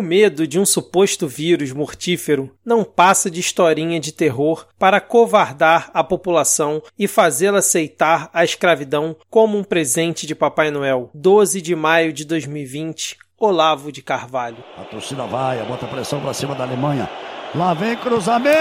O medo de um suposto vírus mortífero não passa de historinha de terror para covardar a população e fazê-la aceitar a escravidão como um presente de Papai Noel. 12 de maio de 2020, Olavo de Carvalho. A torcida vai, bota pressão para cima da Alemanha. Lá vem cruzamento!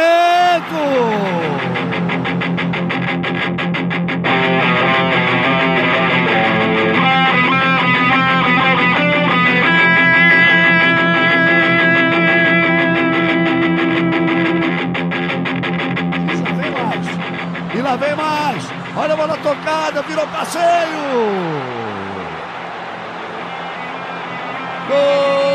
Virou passeio! Gol!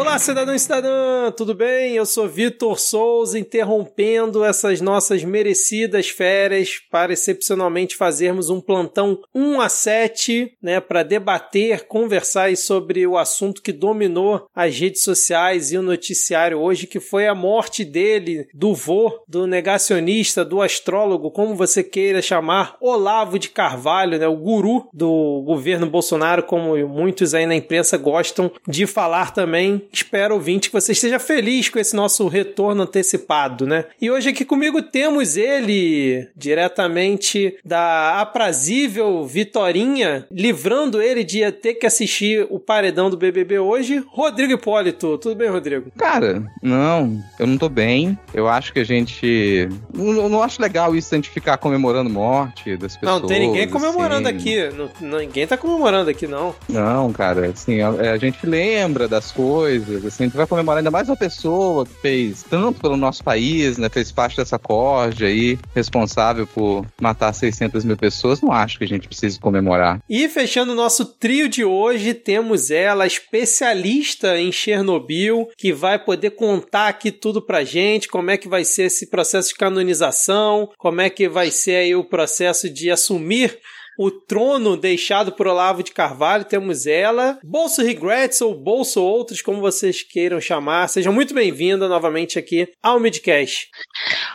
Olá, cidadão e cidadã, tudo bem? Eu sou Vitor Souza, interrompendo essas nossas merecidas férias para excepcionalmente fazermos um plantão 1 a 7, né, para debater, conversar sobre o assunto que dominou as redes sociais e o noticiário hoje, que foi a morte dele, do vô, do negacionista, do astrólogo, como você queira chamar, Olavo de Carvalho, né, o guru do governo Bolsonaro, como muitos aí na imprensa gostam de falar também espero, ouvinte, que você esteja feliz com esse nosso retorno antecipado, né? E hoje aqui comigo temos ele, diretamente da aprazível Vitorinha, livrando ele de ter que assistir o paredão do BBB hoje, Rodrigo Hipólito. Tudo bem, Rodrigo? Cara, não, eu não tô bem. Eu acho que a gente. Não, não acho legal isso, a gente ficar comemorando morte das pessoas. Não, tem ninguém comemorando assim. aqui. Não, ninguém tá comemorando aqui, não. Não, cara, assim, a, a gente lembra das coisas coisas, assim, a gente vai comemorar ainda mais uma pessoa que fez tanto pelo nosso país, né, fez parte dessa corte aí, responsável por matar 600 mil pessoas, não acho que a gente precise comemorar. E fechando o nosso trio de hoje, temos ela, especialista em Chernobyl, que vai poder contar aqui tudo pra gente, como é que vai ser esse processo de canonização, como é que vai ser aí o processo de assumir o trono deixado por Olavo de Carvalho, temos ela. Bolso Regrets ou Bolso Outros, como vocês queiram chamar. Sejam muito bem-vindos novamente aqui ao Midcast.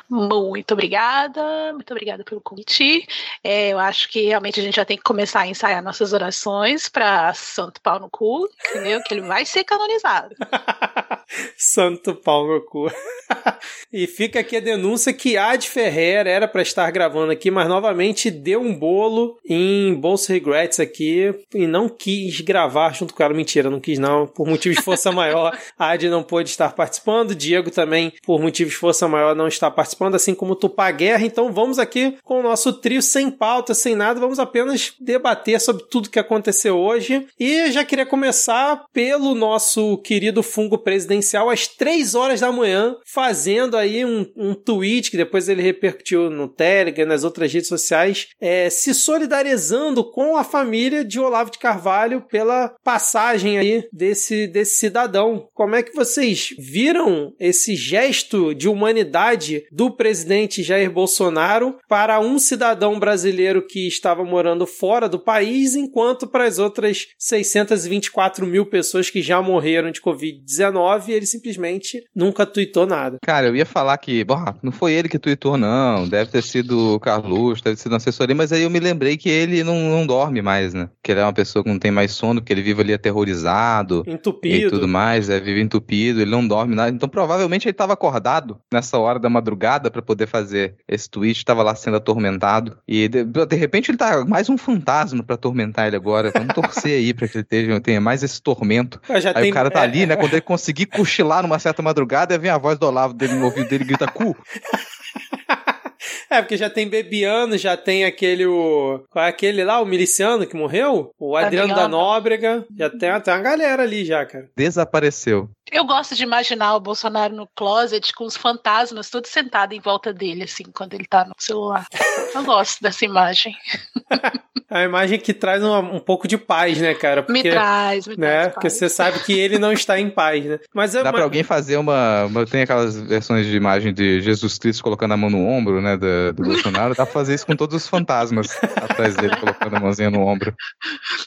Muito obrigada, muito obrigada pelo convite. É, eu acho que realmente a gente já tem que começar a ensaiar nossas orações para Santo Pau no cu, entendeu? Que ele vai ser canonizado. Santo Pau no cu. e fica aqui a denúncia que a de Ferrer era para estar gravando aqui, mas novamente deu um bolo em Bolsa Regrets aqui e não quis gravar junto com ela. Mentira, não quis não. Por motivos de força maior, a Adi não pôde estar participando. Diego também, por motivos de força maior, não está participando, assim como Tupá Guerra. Então vamos aqui com o nosso trio sem pauta, sem nada. Vamos apenas debater sobre tudo que aconteceu hoje. E já queria começar pelo nosso querido fungo presidencial às três horas da manhã, fazendo aí um, um tweet que depois ele repercutiu no Telegram, nas outras redes sociais, é, se solidarizando com a família de Olavo de Carvalho pela passagem aí desse, desse cidadão. Como é que vocês viram esse gesto de humanidade do presidente Jair Bolsonaro para um cidadão brasileiro que estava morando fora do país, enquanto para as outras 624 mil pessoas que já morreram de Covid-19, ele simplesmente nunca tuitou nada. Cara, eu ia falar que, bom, não foi ele que tuitou, não. Deve ter sido o Carlos, deve ter sido uma assessoria, mas aí eu me lembrei que ele não, não dorme mais, né? Que ele é uma pessoa que não tem mais sono, porque ele vive ali aterrorizado. Entupido. E tudo mais, é, vive entupido, ele não dorme nada. Então provavelmente ele estava acordado nessa hora da madrugada para poder fazer esse tweet, estava lá sendo atormentado. E de, de, repente ele tá mais um fantasma para atormentar ele agora. Vamos torcer aí para que ele tenha, tenha mais esse tormento. aí tem, o cara tá é, ali, né? Quando ele conseguir cochilar numa certa madrugada, vem a voz do Olavo dele no ouvido dele grita: cu! É, porque já tem Bebiano, já tem aquele. O, qual é aquele lá, o miliciano que morreu? O Adriano da Nóbrega. Já tem até uma galera ali já, cara. Desapareceu. Eu gosto de imaginar o Bolsonaro no closet com os fantasmas todos sentados em volta dele, assim, quando ele tá no celular. Eu gosto dessa imagem. a imagem que traz um, um, pouco de paz, né, cara? Porque, me traz, me né? traz. Porque você sabe que ele não está em paz, né? Mas Dá uma... pra alguém fazer uma, uma. Tem aquelas versões de imagem de Jesus Cristo colocando a mão no ombro, né? Do, do Bolsonaro. Dá pra fazer isso com todos os fantasmas atrás dele, colocando a mãozinha no ombro.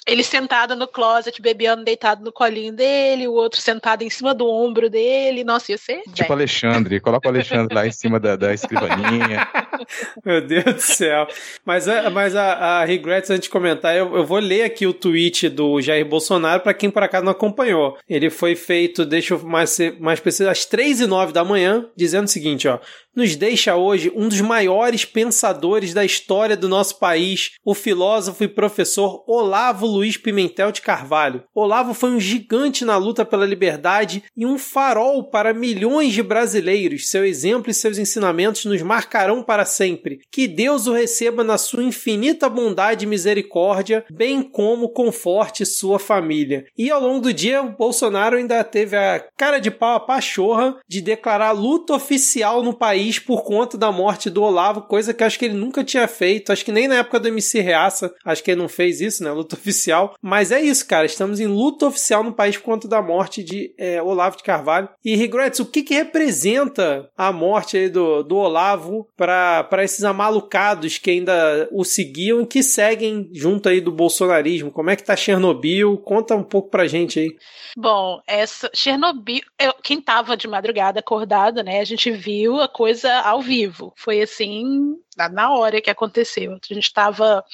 Ele sentado no closet, bebeando, deitado no colinho dele, o outro sentado em cima do ombro dele. Nossa, ia ser. Tipo Alexandre, coloca o Alexandre lá em cima da, da escrivaninha. Meu Deus do céu. Mas, mas a, a Regrets, antes de comentar, eu, eu, vou ler aqui o tweet do Jair Bolsonaro para quem por acaso não acompanhou. Ele foi feito, deixa eu mais ser mais preciso, às 3 e 9 da manhã, dizendo o seguinte, ó nos deixa hoje um dos maiores pensadores da história do nosso país, o filósofo e professor Olavo Luiz Pimentel de Carvalho. Olavo foi um gigante na luta pela liberdade e um farol para milhões de brasileiros. Seu exemplo e seus ensinamentos nos marcarão para sempre. Que Deus o receba na sua infinita bondade e misericórdia, bem como conforte sua família. E ao longo do dia, o Bolsonaro ainda teve a cara de pau a pachorra de declarar luta oficial no país por conta da morte do Olavo, coisa que acho que ele nunca tinha feito. Acho que nem na época do MC Reaça, acho que ele não fez isso, né? Luta oficial. Mas é isso, cara. Estamos em luta oficial no país por conta da morte de é, Olavo de Carvalho. E Regrets, o que, que representa a morte do, do Olavo para esses amalucados que ainda o seguiam e que seguem junto aí do bolsonarismo? Como é que tá Chernobyl? Conta um pouco pra gente aí. Bom, essa Chernobyl, eu, quem tava de madrugada acordado, né? A gente viu a coisa ao vivo. Foi assim, na hora que aconteceu. A gente estava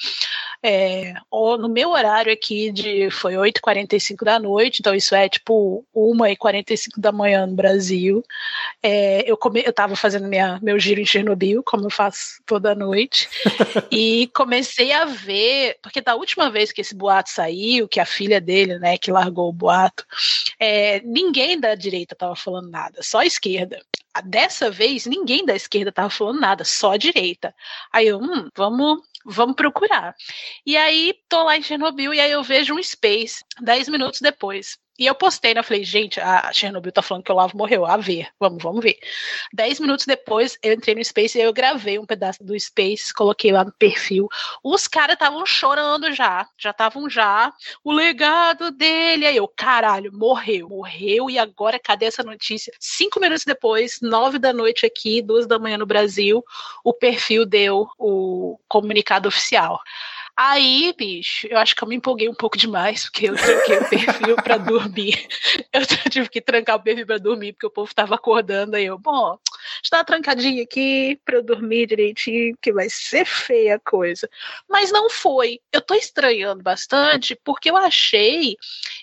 é, no meu horário aqui de foi 8h45 da noite, então isso é tipo 1h45 da manhã no Brasil. É, eu come, eu estava fazendo minha, meu giro em Chernobyl, como eu faço toda noite, e comecei a ver, porque da última vez que esse boato saiu, que a filha dele, né, que largou o boato, é, ninguém da direita estava falando nada, só a esquerda. Dessa vez, ninguém da esquerda estava falando nada, só a direita. Aí eu, hum, vamos vamos procurar. E aí, tô lá em Chernobyl e aí eu vejo um Space, dez minutos depois. E eu postei, né? Falei, gente, a Chernobyl tá falando que o Olavo morreu. A ver, vamos, vamos ver. Dez minutos depois, eu entrei no Space e eu gravei um pedaço do Space, coloquei lá no perfil. Os caras estavam chorando já. Já estavam já. O legado dele. Aí eu, caralho, morreu. Morreu e agora cadê essa notícia? Cinco minutos depois, nove da noite aqui, duas da manhã no Brasil, o perfil deu o comunicado oficial. Aí, bicho, eu acho que eu me empolguei um pouco demais, porque eu tranquei o perfil para dormir. Eu tive que trancar o perfil para dormir, porque o povo tava acordando. Aí eu, bom, está trancadinho aqui para eu dormir direitinho, que vai ser feia a coisa. Mas não foi. Eu tô estranhando bastante, porque eu achei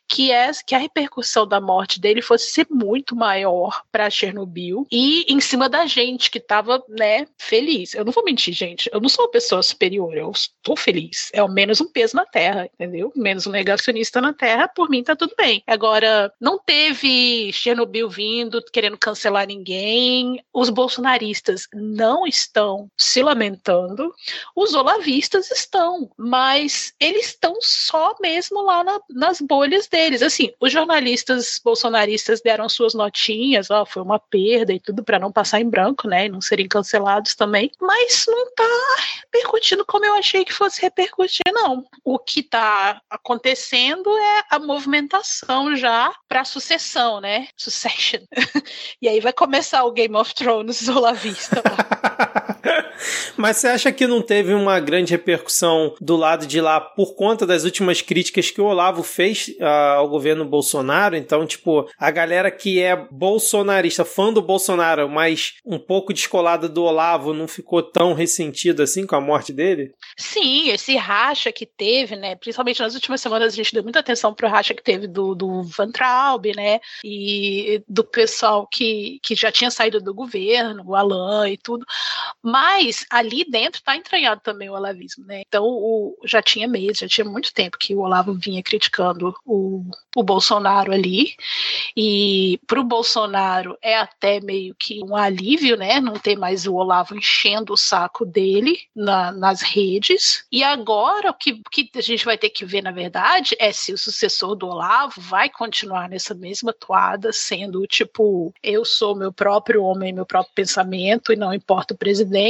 que, é, que a repercussão da morte dele fosse ser muito maior para Chernobyl e em cima da gente que tava, né, feliz. Eu não vou mentir, gente. Eu não sou uma pessoa superior, eu estou feliz. É o menos um peso na Terra, entendeu? Menos um negacionista na Terra, por mim tá tudo bem. Agora, não teve Chernobyl vindo querendo cancelar ninguém. Os bolsonaristas não estão se lamentando. Os olavistas estão, mas eles estão só mesmo lá na, nas bolhas deles. Assim, os jornalistas bolsonaristas deram suas notinhas, ó, foi uma perda e tudo para não passar em branco, né, e não serem cancelados também, mas não tá repercutindo como eu achei que fosse repercutir, não. O que tá acontecendo é a movimentação já para sucessão, né? Succession. e aí vai começar o Game of Thrones olavista. Mas você acha que não teve uma grande repercussão do lado de lá por conta das últimas críticas que o Olavo fez uh, ao governo Bolsonaro? Então, tipo, a galera que é bolsonarista, fã do Bolsonaro, mas um pouco descolada do Olavo, não ficou tão ressentido assim com a morte dele? Sim, esse racha que teve, né? Principalmente nas últimas semanas a gente deu muita atenção pro racha que teve do, do Van Traub, né? E do pessoal que, que já tinha saído do governo, o Alain e tudo. Mas ali dentro está entranhado também o olavismo, né? Então o, já tinha meses, já tinha muito tempo que o Olavo vinha criticando o, o Bolsonaro ali. E para o Bolsonaro é até meio que um alívio, né? Não ter mais o Olavo enchendo o saco dele na, nas redes. E agora o que, que a gente vai ter que ver, na verdade, é se o sucessor do Olavo vai continuar nessa mesma toada, sendo tipo, eu sou meu próprio homem, meu próprio pensamento, e não importa o presidente,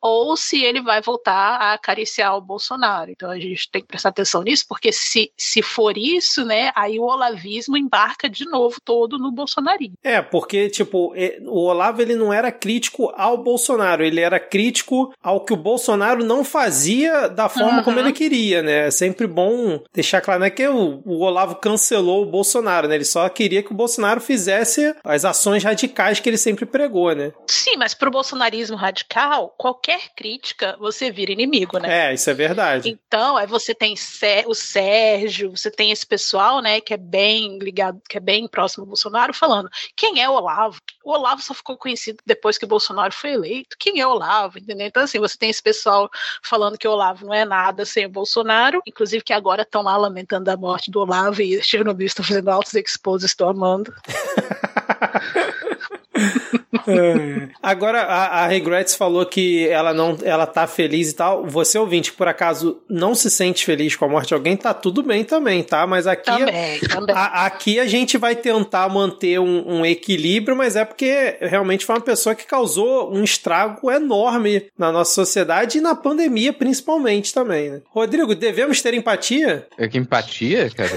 ou se ele vai voltar a acariciar o Bolsonaro. Então a gente tem que prestar atenção nisso, porque se, se for isso, né, aí o olavismo embarca de novo todo no bolsonarismo. É, porque, tipo, o Olavo ele não era crítico ao Bolsonaro, ele era crítico ao que o Bolsonaro não fazia da forma uhum. como ele queria, né? É sempre bom deixar claro, não é que o, o Olavo cancelou o Bolsonaro, né? Ele só queria que o Bolsonaro fizesse as ações radicais que ele sempre pregou, né? Sim, mas pro bolsonarismo radical qualquer crítica você vira inimigo, né? É, isso é verdade. Então, aí você tem o Sérgio, você tem esse pessoal, né, que é bem ligado, que é bem próximo ao Bolsonaro, falando quem é o Olavo? O Olavo só ficou conhecido depois que o Bolsonaro foi eleito. Quem é o Olavo? Entendeu? Então, assim, você tem esse pessoal falando que o Olavo não é nada sem o Bolsonaro, inclusive que agora estão lá lamentando a morte do Olavo e Chernobyl estão fazendo altos exposes, estou amando. É. Agora, a, a, Regrets falou que ela não ela tá feliz e tal. Você, ouvinte, que por acaso não se sente feliz com a morte de alguém, tá tudo bem também, tá? Mas aqui, também, também. A, aqui a gente vai tentar manter um, um, equilíbrio, mas é porque realmente foi uma pessoa que causou um estrago enorme na nossa sociedade e na pandemia, principalmente também. Né? Rodrigo, devemos ter empatia? É que empatia, cara?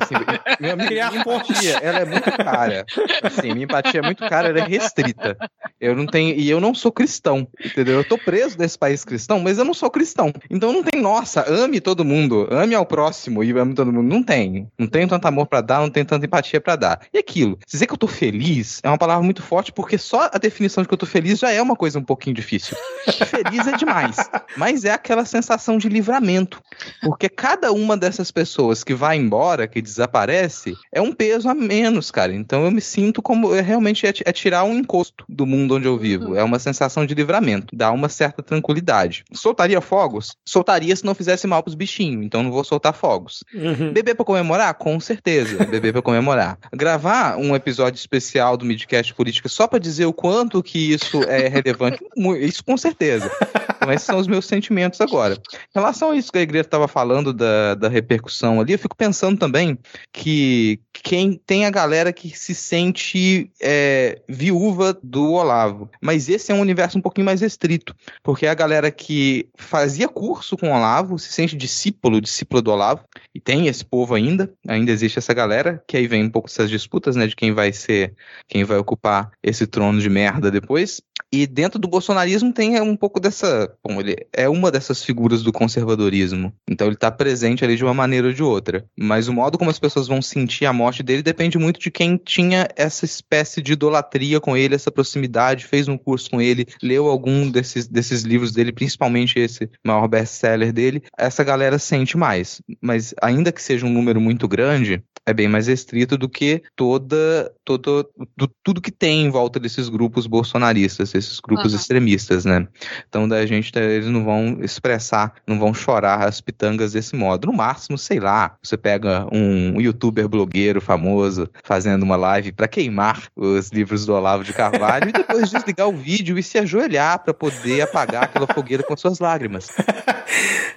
Assim, minha, minha, minha empatia, ela é muito cara. Assim, minha empatia é muito cara, ela é restrita. like the Eu não tenho. E eu não sou cristão, entendeu? Eu tô preso desse país cristão, mas eu não sou cristão. Então não tem, nossa, ame todo mundo, ame ao próximo e ame todo mundo. Não tem. Não tenho tanto amor para dar, não tenho tanta empatia para dar. E aquilo, dizer que eu tô feliz é uma palavra muito forte, porque só a definição de que eu tô feliz já é uma coisa um pouquinho difícil. feliz é demais. Mas é aquela sensação de livramento. Porque cada uma dessas pessoas que vai embora, que desaparece, é um peso a menos, cara. Então eu me sinto como é, realmente é, é tirar um encosto do mundo onde eu vivo. É uma sensação de livramento, dá uma certa tranquilidade. Soltaria fogos? Soltaria se não fizesse mal pros bichinhos, então não vou soltar fogos. Uhum. Beber pra comemorar? Com certeza, beber pra comemorar. Gravar um episódio especial do Midcast Política só para dizer o quanto que isso é relevante? isso com certeza. Então esses são os meus sentimentos agora. Em relação a isso que a igreja estava falando da, da repercussão ali, eu fico pensando também que quem tem a galera que se sente é, viúva do Olavo. Mas esse é um universo um pouquinho mais restrito, porque é a galera que fazia curso com o Olavo, se sente discípulo, discípulo do Olavo, e tem esse povo ainda, ainda existe essa galera, que aí vem um pouco essas disputas, né, de quem vai ser, quem vai ocupar esse trono de merda depois. E dentro do bolsonarismo tem um pouco dessa. Bom, ele é uma dessas figuras do conservadorismo. Então ele está presente ali de uma maneira ou de outra. Mas o modo como as pessoas vão sentir a morte dele depende muito de quem tinha essa espécie de idolatria com ele, essa proximidade, fez um curso com ele, leu algum desses, desses livros dele, principalmente esse maior best-seller dele. Essa galera sente mais. Mas ainda que seja um número muito grande, é bem mais restrito do que toda, todo, do, tudo que tem em volta desses grupos bolsonaristas, esses grupos uhum. extremistas, né? Então da gente eles não vão expressar, não vão chorar as pitangas desse modo. No máximo, sei lá, você pega um youtuber blogueiro famoso fazendo uma live para queimar os livros do Olavo de Carvalho e depois desligar o vídeo e se ajoelhar para poder apagar aquela fogueira com suas lágrimas.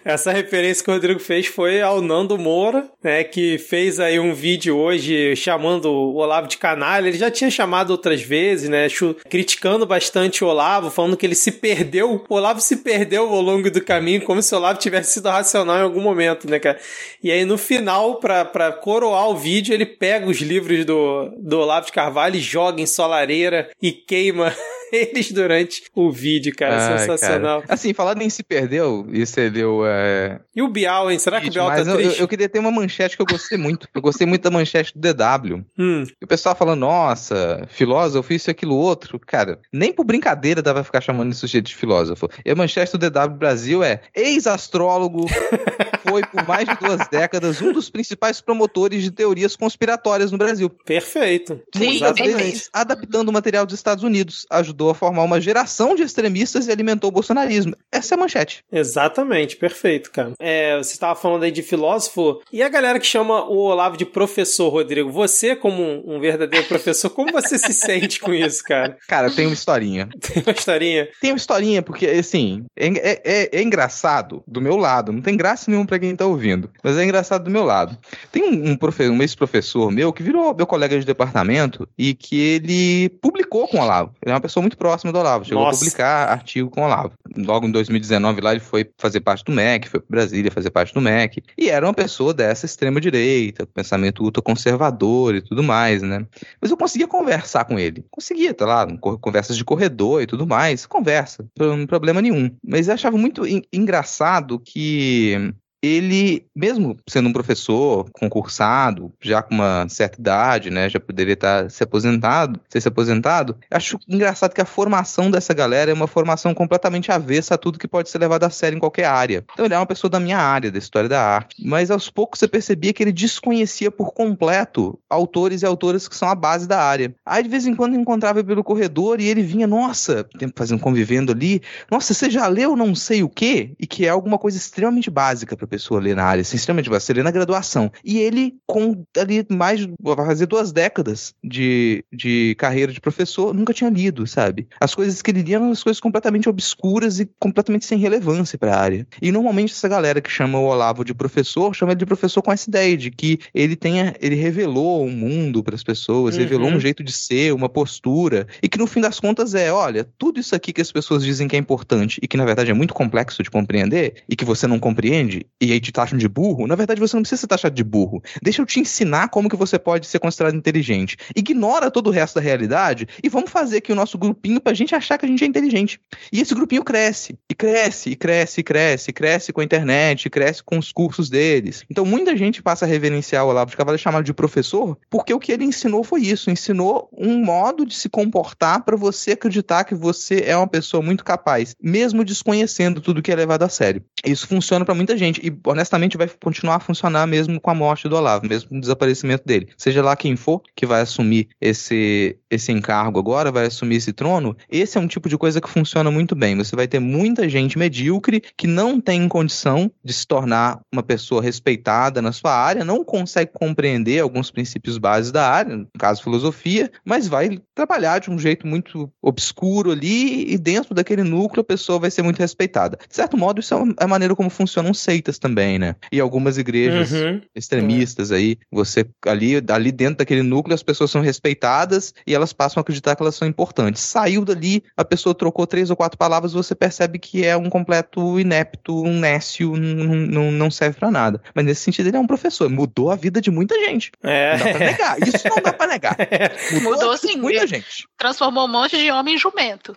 Essa referência que o Rodrigo fez foi ao Nando Moura, né, que fez aí um vídeo hoje chamando o Olavo de canalha. Ele já tinha chamado outras vezes, né? Criticando bastante o Olavo, falando que ele se perdeu. O Olavo se perdeu ao longo do caminho, como se o Olavo tivesse sido racional em algum momento, né, cara? E aí no final, pra, pra coroar o vídeo, ele pega os livros do, do Olavo de Carvalho e joga em solareira e queima eles durante o vídeo, cara. Sensacional. Cara. Assim, falando em se perdeu, e você deu. É... E o Bial, hein? Será que o Bial tá eu, triste? Eu, eu, queria ter uma manchete que eu gostei muito. Eu gostei muito da manchete do DW. Hum. E o pessoal falando, nossa, filósofo, isso e aquilo outro. Cara, nem por brincadeira dava pra ficar chamando esse sujeito de filósofo. E a manchete do DW Brasil é: ex-astrólogo foi por mais de duas décadas um dos principais promotores de teorias conspiratórias no Brasil. Perfeito. Sim, exatamente. Adaptando o material dos Estados Unidos, ajudou a formar uma geração de extremistas e alimentou o bolsonarismo. Essa é a manchete. Exatamente, perfeito, cara. É, você estava falando aí de filósofo, e a galera que chama o Olavo de professor, Rodrigo, você como um, um verdadeiro professor, como você se sente com isso, cara? Cara, tem uma historinha. Tem uma historinha? Tem uma historinha, porque, assim, é, é, é, é engraçado do meu lado, não tem graça nenhuma pra quem tá ouvindo, mas é engraçado do meu lado. Tem um, um, um ex-professor meu que virou meu colega de departamento e que ele publicou com o Olavo. Ele é uma pessoa muito próxima do Olavo, chegou Nossa. a publicar artigo com o Olavo. Logo em 2019 lá ele foi fazer parte do MEC, foi para Brasília fazer parte do MEC, e era uma pessoa dessa extrema-direita, pensamento ultraconservador e tudo mais, né? Mas eu conseguia conversar com ele. Conseguia, tá lá, conversas de corredor e tudo mais, conversa, não problema nenhum. Mas eu achava muito engraçado que ele, mesmo sendo um professor concursado, já com uma certa idade, né, já poderia estar se aposentado, se aposentado, acho engraçado que a formação dessa galera é uma formação completamente avessa a tudo que pode ser levado a sério em qualquer área. Então ele é uma pessoa da minha área, da história da arte, mas aos poucos você percebia que ele desconhecia por completo autores e autoras que são a base da área. Aí de vez em quando encontrava pelo corredor e ele vinha, nossa, fazendo convivendo ali, nossa, você já leu não sei o quê? E que é alguma coisa extremamente básica para pessoa ler na área, assim, extremamente básica, você lê na graduação. E ele, com ali mais, vai fazer duas décadas de, de carreira de professor, nunca tinha lido, sabe? As coisas que ele lia eram as coisas completamente obscuras e completamente sem relevância para a área. E normalmente essa galera que chama o Olavo de professor, chama ele de professor com essa ideia de que ele tenha, ele revelou um mundo para as pessoas, uhum. revelou um jeito de ser, uma postura, e que no fim das contas é, olha, tudo isso aqui que as pessoas dizem que é importante e que na verdade é muito complexo de compreender e que você não compreende e aí te taxam de burro, na verdade você não precisa ser taxado de burro. Deixa eu te ensinar como que você pode ser considerado inteligente. Ignora todo o resto da realidade e vamos fazer aqui o nosso grupinho pra gente achar que a gente é inteligente. E esse grupinho cresce, e cresce, e cresce, e cresce, e cresce com a internet, cresce com os cursos deles. Então muita gente passa a reverenciar o Olavo de Carvalho chamado de professor, porque o que ele ensinou foi isso, ensinou um modo de se comportar para você acreditar que você é uma pessoa muito capaz, mesmo desconhecendo tudo que é levado a sério. Isso funciona para muita gente honestamente vai continuar a funcionar mesmo com a morte do Olavo, mesmo com o desaparecimento dele. Seja lá quem for que vai assumir esse esse encargo agora, vai assumir esse trono, esse é um tipo de coisa que funciona muito bem. Você vai ter muita gente medíocre que não tem condição de se tornar uma pessoa respeitada na sua área, não consegue compreender alguns princípios básicos da área, no caso filosofia, mas vai trabalhar de um jeito muito obscuro ali e dentro daquele núcleo a pessoa vai ser muito respeitada. De certo modo, isso é a maneira como funcionam seitas também, né? E algumas igrejas uhum. extremistas aí, você ali, ali dentro daquele núcleo as pessoas são respeitadas e elas passam a acreditar que elas são importantes. Saiu dali, a pessoa trocou três ou quatro palavras, você percebe que é um completo inepto, um nécio, não, não serve para nada. Mas nesse sentido ele é um professor, mudou a vida de muita gente. É. Não dá pra negar, isso não dá pra negar. Mudou, mudou sim, muita gente. Transformou um monte de homem em jumento.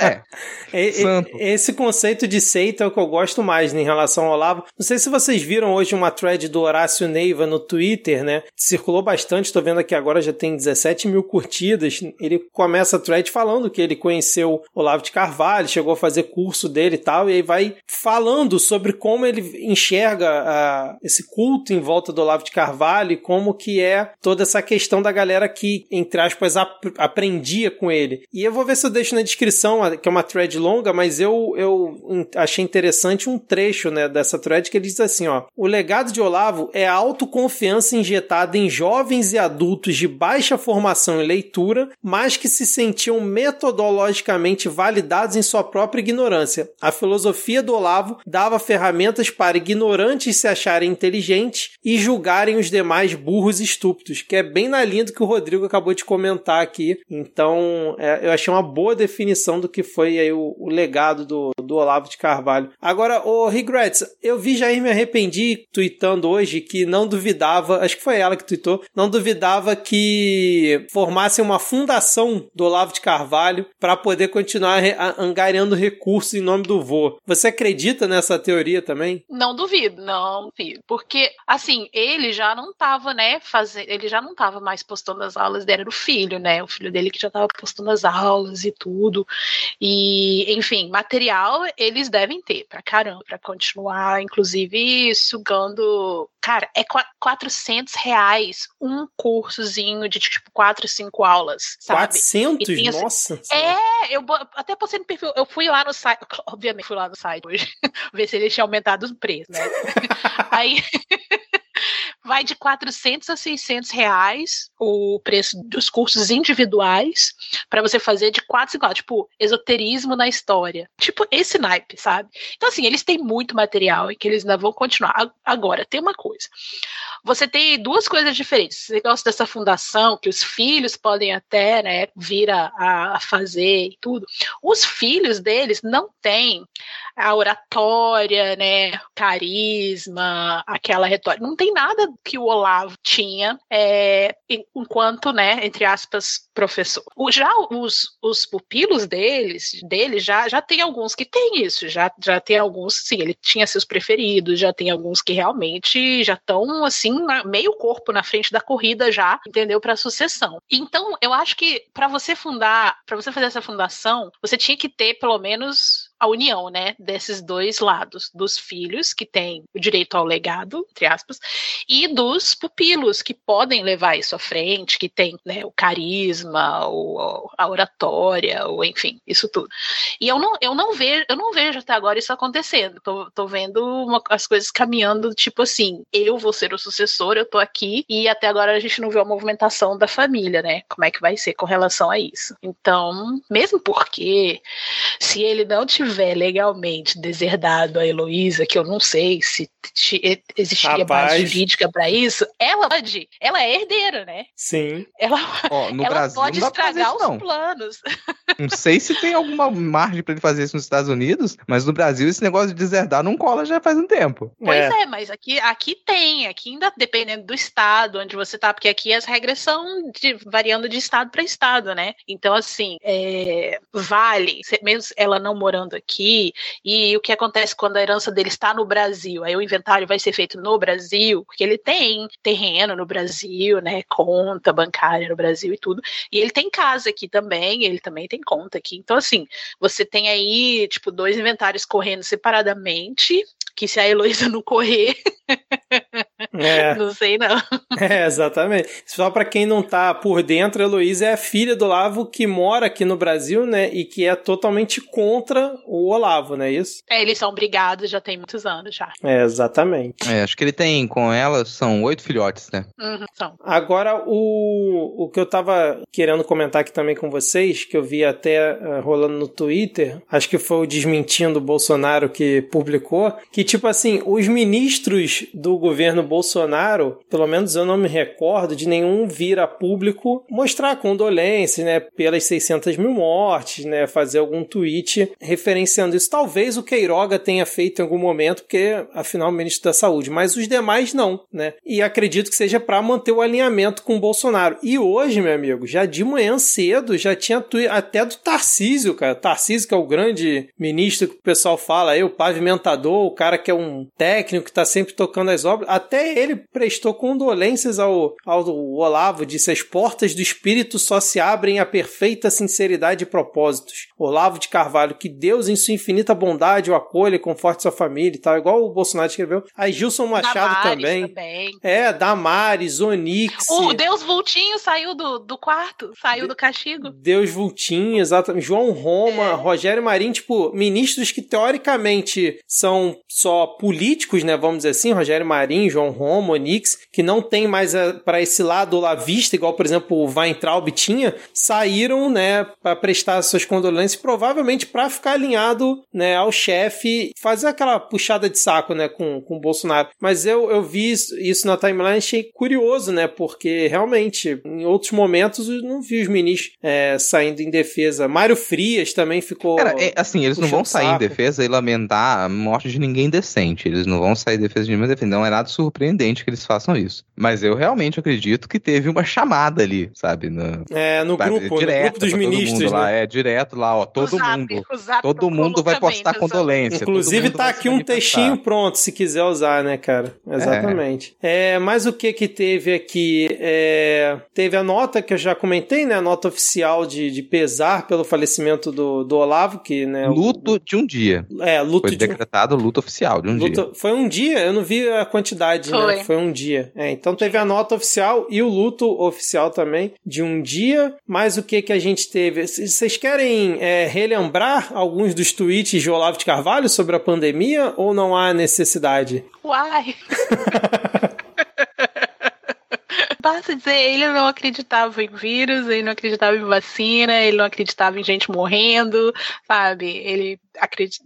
é. é. Esse conceito de seita é o que eu gosto mais né, em relação ao Não sei se vocês viram hoje uma thread do Horácio Neiva no Twitter, né? Circulou bastante, tô vendo aqui agora já tem 17 mil curtidas. Ele começa a thread falando que ele conheceu Olavo de Carvalho, chegou a fazer curso dele e tal, e aí vai falando sobre como ele enxerga uh, esse culto em volta do Olavo de Carvalho e como que é toda essa questão da galera que, entre aspas, ap aprendia com ele. E eu vou ver se eu deixo na descrição, que é uma thread longa, mas eu, eu achei interessante um trecho né, dessa thread que ele diz assim: ó, o legado de Olavo é a autoconfiança injetada em jovens e adultos de baixa formação em leitura, mas que se sentiam metodologicamente validados em sua própria ignorância. A filosofia do Olavo dava ferramentas para ignorantes se acharem inteligentes e julgarem os demais burros e estúpidos, que é bem na linha do que o Rodrigo acabou de comentar aqui. Então, é, eu achei uma boa definição do que foi aí o, o legado do, do Olavo de Carvalho. Agora, o Regrets, eu vi Jair me arrependi tweetando hoje que não duvidava, acho que foi ela que tweetou, não duvidava que formassem uma fundação do Olavo de Carvalho para poder continuar angariando recursos em nome do vô. Você acredita nessa teoria também? Não duvido, não duvido. Porque, assim, ele já não tava, né, fazendo, ele já não tava mais postando as aulas dele, era o filho, né, o filho dele que já tava postando as aulas e tudo. E, enfim, material eles devem ter pra caramba, pra continuar, inclusive, sugando. Cara, é 400 reais um cursozinho de tipo 4, 5 aulas, sabe? 400? Tem, assim, Nossa! É, eu até postei no perfil, eu fui lá no site, obviamente fui lá no site hoje, ver se eles tinham aumentado os preços, né? Aí vai de 400 a 600 reais o preço dos cursos individuais para você fazer de 4 5 tipo, esoterismo na história. Tipo, esse naipe, sabe? Então, assim, eles têm muito material e que eles ainda vão continuar. Agora, tem uma coisa. Você tem duas coisas diferentes. Você gosta dessa fundação que os filhos podem até né, vir a, a fazer e tudo. Os filhos deles não têm a oratória, né, carisma, aquela retórica. Não tem nada que o Olavo tinha é, enquanto, né, entre aspas, professor. O, já os, os pupilos deles, dele já, já tem alguns que tem isso, já, já tem alguns, sim, ele tinha seus preferidos, já tem alguns que realmente já estão, assim, meio corpo na frente da corrida já, entendeu, para sucessão. Então, eu acho que para você fundar, para você fazer essa fundação, você tinha que ter pelo menos a união, né, desses dois lados, dos filhos que têm o direito ao legado, entre aspas, e dos pupilos que podem levar isso à frente, que tem, né, o carisma, o, a oratória, ou enfim, isso tudo. E eu não, eu não vejo, eu não vejo até agora isso acontecendo. Tô, tô vendo uma, as coisas caminhando tipo assim, eu vou ser o sucessor, eu tô aqui e até agora a gente não viu a movimentação da família, né? Como é que vai ser com relação a isso? Então, mesmo porque se ele não tiver tiver legalmente deserdado a Heloísa, que eu não sei se existiria Rapaz. base jurídica para isso, ela pode, ela é herdeira, né? Sim. Ela, Ó, no ela Brasil pode estragar isso, os planos. Não sei se tem alguma margem pra ele fazer isso nos Estados Unidos, mas no Brasil esse negócio de deserdar não cola já faz um tempo. Pois É. é, mas aqui, aqui tem, aqui ainda dependendo do estado onde você tá, porque aqui as regras são de- variando de estado para estado, né? Então, assim, é, vale, mesmo ela não morando aqui, e o que acontece quando a herança dele está no Brasil? Aí o inventário vai ser feito no Brasil, porque ele tem terreno no Brasil, né? Conta bancária no Brasil e tudo. E ele tem casa aqui também, ele também tem conta aqui. Então, assim, você tem aí, tipo, dois inventários correndo separadamente, que se a Heloísa não correr, É, não sei não. é, exatamente. Só pra quem não tá por dentro, a Heloísa é a filha do Olavo que mora aqui no Brasil, né? E que é totalmente contra o Olavo, não é isso? É, eles são brigados já tem muitos anos já. É, exatamente. É, acho que ele tem com ela, são oito filhotes, né? Uhum, são. Agora, o, o que eu tava querendo comentar aqui também com vocês, que eu vi até eh, rolando no Twitter, acho que foi o Desmentindo Bolsonaro que publicou, que tipo assim, os ministros do governo Bolsonaro, pelo menos eu não me recordo de nenhum vir a público mostrar condolências, né, pelas 600 mil mortes, né, fazer algum tweet referenciando isso. Talvez o Queiroga tenha feito em algum momento, porque afinal o ministro da Saúde, mas os demais não, né? E acredito que seja para manter o alinhamento com o Bolsonaro. E hoje, meu amigo, já de manhã cedo, já tinha tweet até do Tarcísio, cara. Tarcísio, que é o grande ministro que o pessoal fala aí, o pavimentador, o cara que é um técnico que tá sempre tocando as obras. Até ele prestou condolências ao, ao Olavo, disse: as portas do espírito só se abrem à perfeita sinceridade e propósitos. Olavo de Carvalho, que Deus, em sua infinita bondade, o acolha e conforte sua família e tal, igual o Bolsonaro escreveu. Aí Gilson Machado Damares também. também. É, Damares, Onix. O Deus Vultinho saiu do, do quarto, saiu do castigo. Deus Vultinho, exatamente. João Roma, É. Rogério Marinho, tipo, ministros que teoricamente são só políticos, né? Vamos dizer assim, Rogério Marinho, João Roma, Onix, que não tem mais para esse lado olavista, igual, por exemplo, o Weintraub tinha, saíram, né, para prestar suas condolências, provavelmente para ficar alinhado, né, ao chefe, fazer aquela puxada de saco, né, com, com o Bolsonaro. Mas eu, eu vi isso, isso na timeline e achei curioso, né, porque realmente, em outros momentos, eu não vi os ministros é, saindo em defesa. Mário Frias também ficou. Cara, é, assim, eles não vão sair saco. em defesa e lamentar a morte de ninguém decente. Eles não vão sair em defesa de ninguém decente. Não é nada surpreendente que eles façam isso. Mas eu realmente acredito que teve uma chamada ali, sabe? No, É, no sabe, grupo, no direta grupo dos ministros, mundo lá. né? É, direto lá, ó. Todo O zap, mundo. o zap Todo mundo vai postar condolência. Inclusive tá aqui um textinho pronto, se quiser usar, né, cara? Exatamente. É, mas o que que teve aqui? É, teve a nota que eu já comentei, né? A nota oficial de, de pesar pelo falecimento do, do Olavo, que, né? o- Luto de um dia. É, luto Foi de decretado luto oficial de um dia. Luto- Foi um dia, eu não vi a quantidade, né? Foi. Foi um dia. É, então teve a nota oficial e o luto oficial também de um dia. Mas o que que a gente teve? Vocês querem é, relembrar alguns dos tweets de Olavo de Carvalho sobre a pandemia ou não há necessidade? Uai! Basta dizer, ele não acreditava em vírus, ele não acreditava em vacina, ele não acreditava em gente morrendo, sabe? Ele acredito.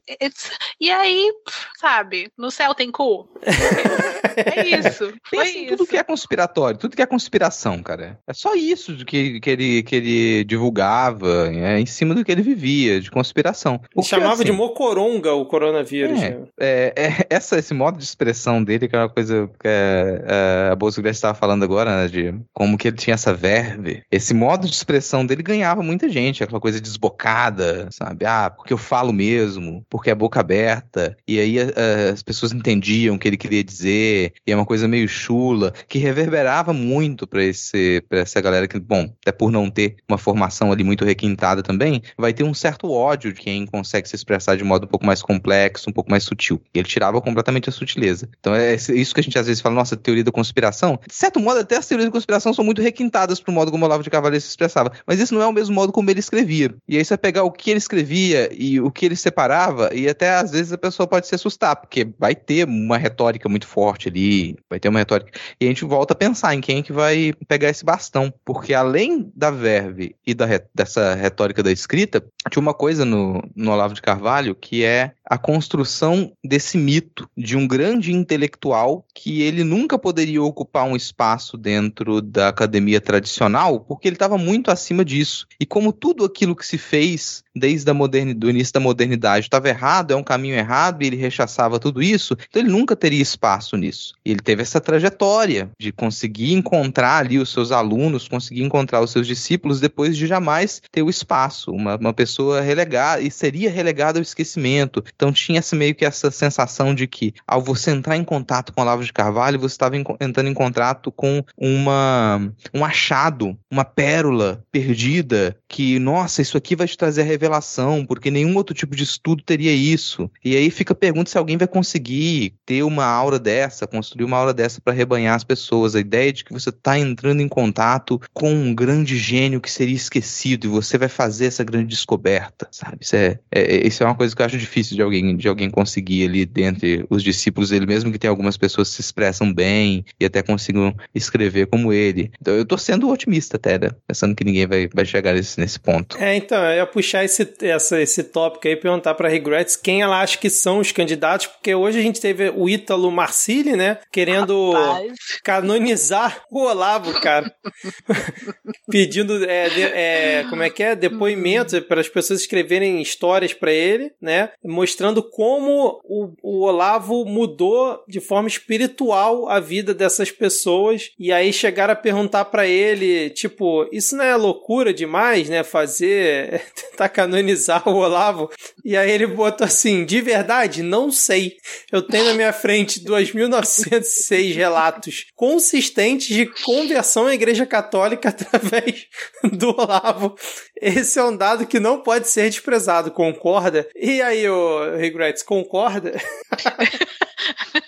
E aí, sabe, no céu tem cu. é isso. Foi Pensa em isso. tudo que é conspiratório, tudo que é conspiração, cara. É só isso que, que, ele, que ele divulgava, é, em cima do que ele vivia, de conspiração. Ele Porque, chamava assim, de mocoronga o coronavírus. É. né? É, é, essa, esse modo de expressão dele, que é uma coisa que é, é, a Bolsa Grace estava falando agora, né, de como que ele tinha essa verve. Esse modo de expressão dele ganhava muita gente, aquela coisa desbocada, sabe? Ah, porque eu falo mesmo, porque é boca aberta. E aí eh, as pessoas entendiam o que ele queria dizer, e é uma coisa meio chula, que reverberava muito pra esse para essa galera que, bom, até por não ter uma formação ali muito requintada também, vai ter um certo ódio de quem consegue se expressar de modo um pouco mais complexo, um pouco mais sutil. E ele tirava completamente a sutileza. Então é isso que a gente às vezes fala, nossa, teoria da conspiração. De certo modo, até as teorias da conspiração são muito requintadas pro modo como Olavo de Carvalho se expressava. Mas isso não é o mesmo modo como ele escrevia. E aí você pegar o que ele escrevia e o que ele separava, e até às vezes a pessoa pode se assustar, porque vai ter uma retórica muito forte ali, vai ter uma retórica. E a gente volta a pensar em quem é que vai pegar esse bastão. Porque além da verve e da dessa retórica da escrita, tinha uma coisa no, no Olavo de Carvalho que é a construção desse mito de um grande intelectual que ele nunca poderia ocupar um espaço dentro da academia tradicional, porque ele estava muito acima disso. E como tudo aquilo que se fez desde a moderni, do início da modernidade estava errado, é um caminho errado, e ele rechaçava tudo isso, então ele nunca teria espaço nisso. E ele teve essa trajetória de conseguir encontrar ali os seus alunos, conseguir encontrar os seus discípulos depois de jamais ter o espaço, uma, uma pessoa relegada, e seria relegada ao esquecimento. Então tinha essa, meio que essa sensação de que ao você entrar em contato com Olavo de Carvalho, você estava entrando em contato com uma, um achado, uma pérola perdida, que, nossa, isso aqui vai te trazer a revelação, porque nenhum outro tipo de estudo teria isso. E aí fica a pergunta se alguém vai conseguir ter uma aura dessa, construir uma aura dessa para rebanhar as pessoas. A ideia de que você está entrando em contato com um grande gênio que seria esquecido e você vai fazer essa grande descoberta, sabe? Isso é, é, isso é uma coisa que eu acho difícil de alguém, de alguém conseguir ali dentre os discípulos dele, mesmo que tem algumas pessoas que se expressam bem e até consigam escrever como ele. Então eu tô sendo otimista até, né? pensando que ninguém vai, vai chegar nesse, nesse ponto. É, então, eu ia puxar esse, essa, esse tópico aí e perguntar pra Regrets quem ela acha que são os candidatos, porque hoje a gente teve o Ítalo Marcilli, né? Querendo Rapaz. canonizar o Olavo, cara. Pedindo, é, de- é, como é que é? Depoimentos para as pessoas escreverem histórias pra ele, né? Mostrando como o, o Olavo mudou de forma espiritual a vida dessas pessoas. E aí chegaram a perguntar pra ele, tipo, isso não é loucura demais, né? Fazer, tentar canonizar o Olavo. E aí ele botou assim, de verdade, não sei. Eu tenho na minha frente 2.906 relatos consistentes de conversão à Igreja Católica através do Olavo. Esse é um dado que não pode ser desprezado, concorda? E aí, ô Regrets, concorda?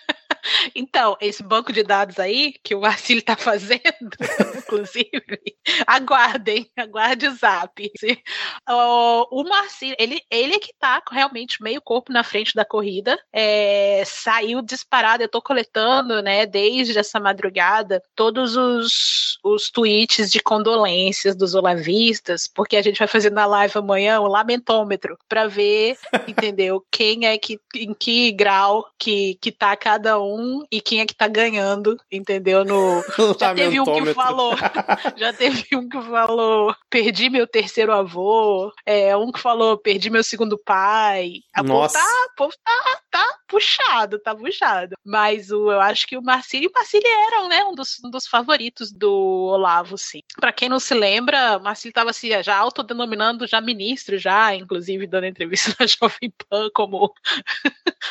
Então, esse banco de dados aí que o Marcílio tá fazendo, inclusive, aguardem, aguarde o zap. O, o Marcílio, ele, ele é que tá realmente meio corpo na frente da corrida, é, saiu disparado, eu tô coletando, né, desde essa madrugada, todos os, os tweets de condolências dos olavistas, porque a gente vai fazer na live amanhã o lamentômetro, para ver, entendeu, quem é que, em que grau que, que tá cada um e quem é que tá ganhando, entendeu? No, já teve um que falou, já teve um que falou, perdi meu terceiro avô, é, um que falou, perdi meu segundo pai. A povo Nossa. tá, o povo tá, tá puxado, tá puxado. Mas o, eu acho que o Marcílio e o Marcílio eram, né, um dos, um dos favoritos do Olavo, sim. Pra quem não se lembra, o Marcílio tava se já autodenominando já ministro, já, inclusive dando entrevista na Jovem Pan como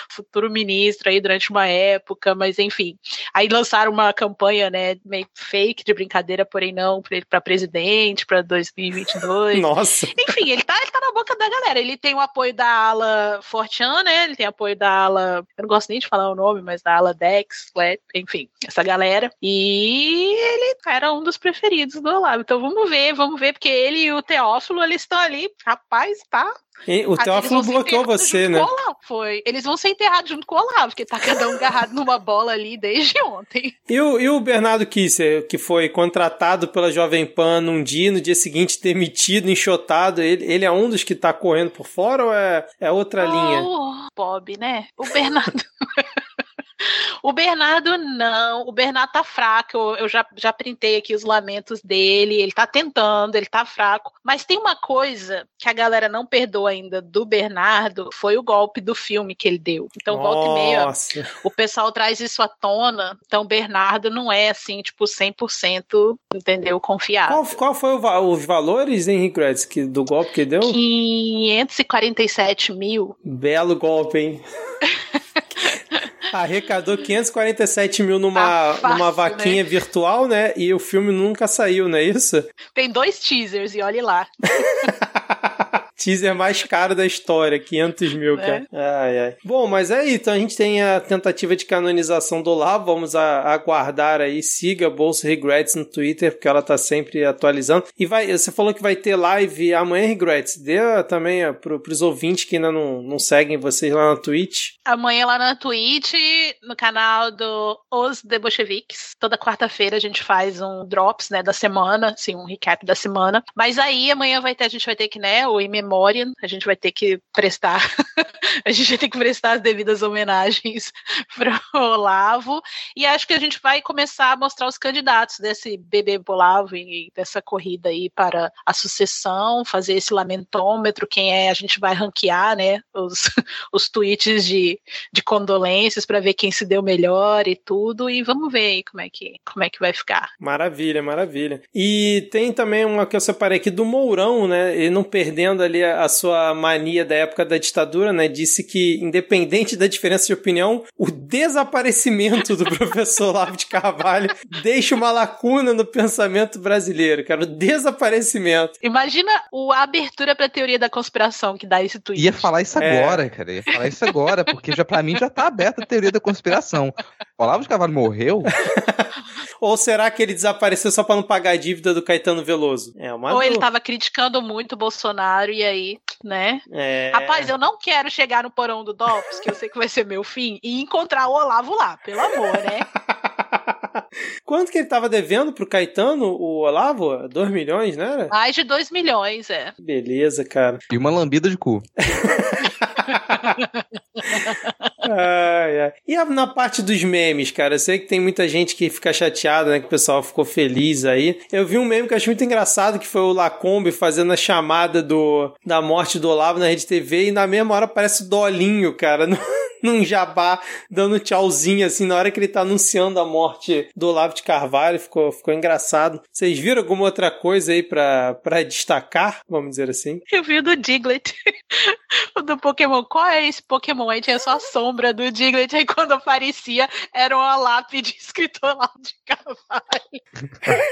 futuro ministro aí durante uma época, mas enfim. Aí lançaram uma campanha, né, meio fake de brincadeira, porém não, para presidente, para 2022. Nossa. Enfim, ele tá, ele tá na boca da galera. Ele tem o apoio da ala Fortean, né? Ele tem apoio da ala. Eu não gosto nem de falar o nome, mas da ala Dex, Flat, enfim, essa galera. E ele era um dos preferidos do Olavo. Então vamos ver, vamos ver, porque ele e o Teófilo, eles estão ali, rapaz, tá E o Teófilo bloqueou você, né? o. Foi. Eles vão ser enterrados junto com o Olavo, porque tá cada um agarrado numa bola ali desde ontem. E o, e o Bernardo Kisser, que foi contratado pela Jovem Pan num dia, no dia seguinte demitido, enxotado, ele, ele é um dos que tá correndo por fora ou é, é outra linha? Oh, Bob, né? O Bernardo. O Bernardo não, o Bernardo tá fraco. Eu, eu já, já printei aqui os lamentos dele. Ele tá tentando, ele tá fraco. Mas tem uma coisa que a galera não perdoa ainda do Bernardo: foi o golpe do filme que ele deu. Então, volta e meia, Nossa. o pessoal traz isso à tona. Então, o Bernardo não é assim, tipo, 100%, entendeu? Confiável. Qual, qual foi o os valores, hein, Regrets, que, do golpe que deu? 547 mil. Belo golpe, hein? Arrecadou 547 mil numa, Tá fácil, numa vaquinha virtual, né? E o filme nunca saiu, não é isso? Tem dois teasers, e olhe lá. Teaser mais caro da história, 500 mil, É. cara. Ai, ai. Bom, mas é isso. Então a gente tem a tentativa de canonização do Olavo. Vamos aguardar aí. Siga Bolsa Regrets no Twitter, porque ela tá sempre atualizando. E vai, você falou que vai ter live amanhã, Regrets. Dê também ó, pro, pros ouvintes que ainda não, não seguem vocês lá na Twitch. Amanhã lá na Twitch, no canal do Os Debocheviques. Toda quarta-feira a gente faz um drops, né, da semana, assim, um recap da semana. Mas aí amanhã vai ter, a gente vai ter que, né, o In Memoriam, a gente vai ter que prestar, a gente vai ter que prestar as devidas homenagens pro Olavo. E acho que a gente vai começar a mostrar os candidatos desse bebê Olavo e dessa corrida aí para a sucessão, fazer esse lamentômetro, quem é, a gente vai ranquear, né, os, os tweets de, de condolências para ver quem se deu melhor e tudo, e vamos ver aí como é que, como é que vai ficar. Maravilha, maravilha. E tem também uma que eu separei aqui do Mourão, né? Ele não perdendo ali a, a sua mania da época da ditadura, né? Disse que, independente da diferença de opinião, o desaparecimento do professor Olavo de Carvalho deixa uma lacuna no pensamento brasileiro, cara. O desaparecimento. Imagina o, a abertura para a teoria da conspiração que dá esse tweet. Ia falar isso É. agora, cara. Ia falar isso agora, porque já, pra mim já tá aberta a teoria da conspiração. Olavo de Carvalho morreu? Ou será que ele desapareceu só pra não pagar a dívida do Caetano Veloso? É uma Ou ele dúvida. tava criticando muito o Bolsonaro e aí, né? É... Rapaz, eu não quero chegar no porão do DOPS, que eu sei que vai ser meu fim, e encontrar o Olavo lá, pelo amor, né? Quanto que ele tava devendo pro Caetano, o Olavo? 2 milhões, não era? Mais de 2 milhões, é. Beleza, cara. E uma lambida de cu. Ai, ai. E na parte dos memes, cara, eu sei que tem muita gente que fica chateada, né? Que o pessoal ficou feliz aí. Eu vi um meme que eu achei muito engraçado, que foi o Lacombe fazendo a chamada do, da morte do Olavo na Rede TV e na mesma hora aparece o Dolinho, cara, no- num jabá, dando tchauzinho, assim, na hora que ele tá anunciando a morte do Olavo de Carvalho. Ficou, ficou engraçado. Vocês viram alguma outra coisa aí pra, pra destacar, vamos dizer assim? Eu vi o do Diglett, o do Pokémon. Qual é esse Pokémon? Aí tinha só a sombra do Diglett, aí quando aparecia era uma lápide escrito Olavo de Carvalho.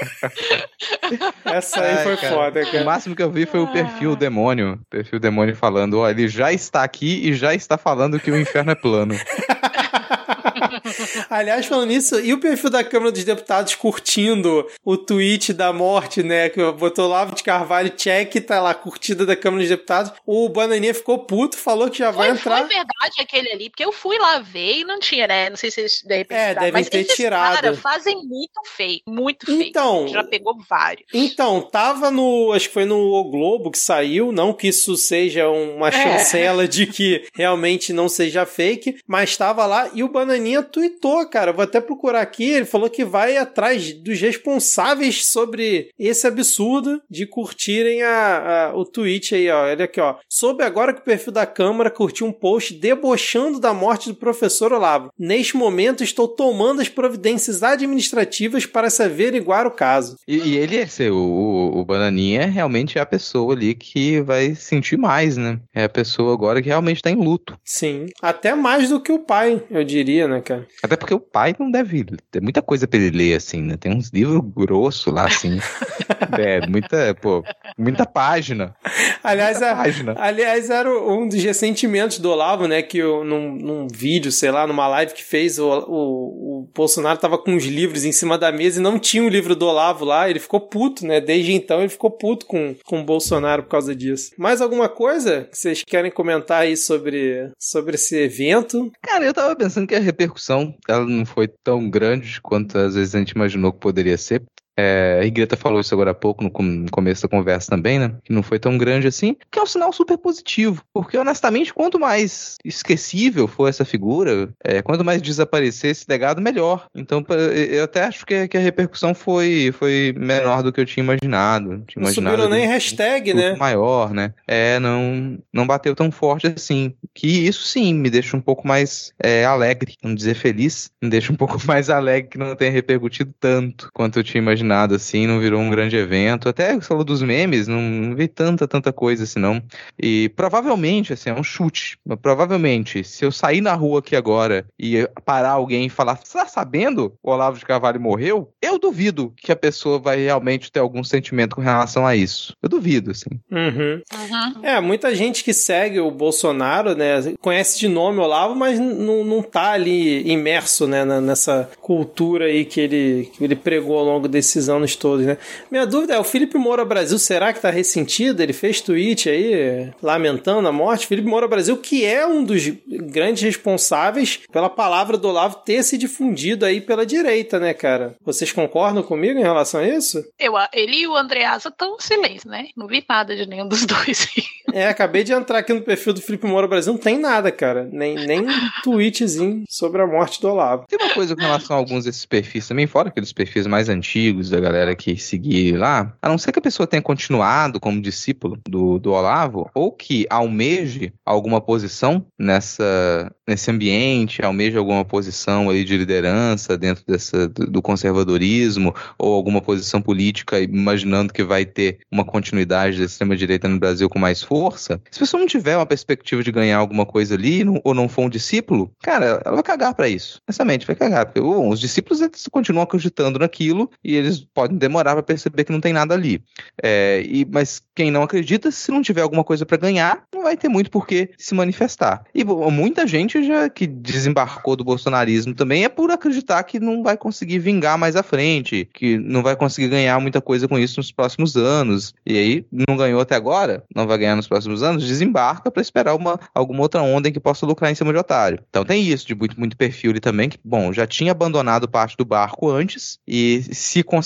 Essa aí Ai, foi cara. foda, O cara. máximo que eu vi foi o perfil demônio. O perfil demônio falando, ó, ele já está aqui e já está falando que o inferno é plano. Aliás, falando nisso, e o perfil da Câmara dos Deputados curtindo o tweet da morte, né? Que botou Lavo de Carvalho, check, tá lá, curtida da Câmara dos Deputados. O Bananinha ficou puto, falou que já vai Foi, entrar. foi verdade aquele ali, porque eu fui lá ver e não tinha, né? Não sei se eles de repente É, tiraram, devem mas ter esses tirado. caras fazem muito feio, muito feio. Então- Já pegou vários. Então, tava no. Acho que foi no O Globo que saiu. Não que isso seja uma É. chancela de que realmente não seja fake, mas tava lá e o Bananinha tweetou, cara. Vou até procurar aqui. Ele falou que vai atrás dos responsáveis sobre esse absurdo de curtirem a, a- o tweet aí, ó. Olha aqui, ó. Soube agora que o perfil da Câmara curtiu um post debochando da morte do professor Olavo. Neste momento, estou tomando as providências administrativas para se averiguar o caso. E, e ele é o, o, o Bananinha realmente é a pessoa ali que vai sentir mais, né? É a pessoa agora que realmente tá em luto. Sim. Até mais do que o pai, eu diria, né, cara? Até porque o pai não deve ter muita coisa pra ele ler, assim, né? Tem uns livros grossos lá, assim. é, muita, pô, muita página. Aliás, muita a, página. aliás, era um dos ressentimentos do Olavo, né? Que eu, num, num vídeo, sei lá, numa live que fez, o, o, o Bolsonaro tava com os livros em cima da mesa e não tinha o livro do Olavo lá. Ele ficou puto, né? Desde então ele ficou puto com, com o Bolsonaro por causa disso. Mais alguma coisa que vocês querem comentar aí sobre, sobre esse evento? Cara, eu tava pensando que a repercussão ela não foi tão grande quanto às vezes a gente imaginou que poderia ser. É, a Greta falou isso agora há pouco, no começo da conversa também, né? Que não foi tão grande assim, que é um sinal super positivo. Porque, honestamente, quanto mais esquecível for essa figura, é, quanto mais desaparecer esse legado, melhor. Então, eu até acho que, que, a repercussão foi, foi menor do que eu tinha imaginado. Tinha não imaginado subiram nem hashtag, né? Maior, né? É, não, não bateu tão forte assim. Que isso sim me deixa um pouco mais é, alegre, não dizer feliz, me deixa um pouco mais alegre que não tenha repercutido tanto quanto eu tinha imaginado imaginado assim, não virou um grande evento. Até você falou dos memes, não, não vi tanta, tanta coisa assim, não. E provavelmente, assim, é um chute. Mas provavelmente, se eu sair na rua aqui agora e parar alguém e falar, você tá sabendo o Olavo de Carvalho morreu? Eu duvido que a pessoa vai realmente ter algum sentimento com relação a isso. Eu duvido, assim. Uhum. Uhum. É, muita gente que segue o Bolsonaro, né, conhece de nome Olavo, mas não, não tá ali imerso, né, nessa cultura aí que ele, que ele pregou ao longo desse esses anos todos, né? Minha dúvida é, o Felipe Moura Brasil, será que tá ressentido? Ele fez tweet aí lamentando a morte. Felipe Moura Brasil, que é um dos grandes responsáveis pela palavra do Olavo ter se difundido aí pela direita, né, cara? Vocês concordam comigo em relação a isso? Eu, ele e o Andreasa estão em silêncio, né? Não vi nada de nenhum dos dois. é, acabei de entrar aqui no perfil do Felipe Moura Brasil, não tem nada, cara. Nem, nem um tweetzinho sobre a morte do Olavo. Tem uma coisa com relação a alguns desses perfis também, fora aqueles perfis mais antigos, da galera que seguir lá, a não ser que a pessoa tenha continuado como discípulo do, do Olavo, ou que almeje alguma posição nessa, nesse ambiente, almeje alguma posição ali de liderança dentro dessa, do conservadorismo, ou alguma posição política, imaginando que vai ter uma continuidade da extrema-direita no Brasil com mais força, se a pessoa não tiver uma perspectiva de ganhar alguma coisa ali, não, ou não for um discípulo, cara, ela vai cagar para isso. Honestamente, vai cagar. Porque bom, os discípulos continuam acreditando naquilo e eles podem demorar para perceber que não tem nada ali. É, e, mas quem não acredita, se não tiver alguma coisa para ganhar, não vai ter muito por que se manifestar. E muita gente já que desembarcou do bolsonarismo também é por acreditar que não vai conseguir vingar mais à frente, que não vai conseguir ganhar muita coisa com isso nos próximos anos. E aí, não ganhou até agora, não vai ganhar nos próximos anos, desembarca para esperar uma, alguma outra onda em que possa lucrar em cima de otário. Então tem isso, de muito, muito perfil ali também, que, bom, já tinha abandonado parte do barco antes, e se conseguir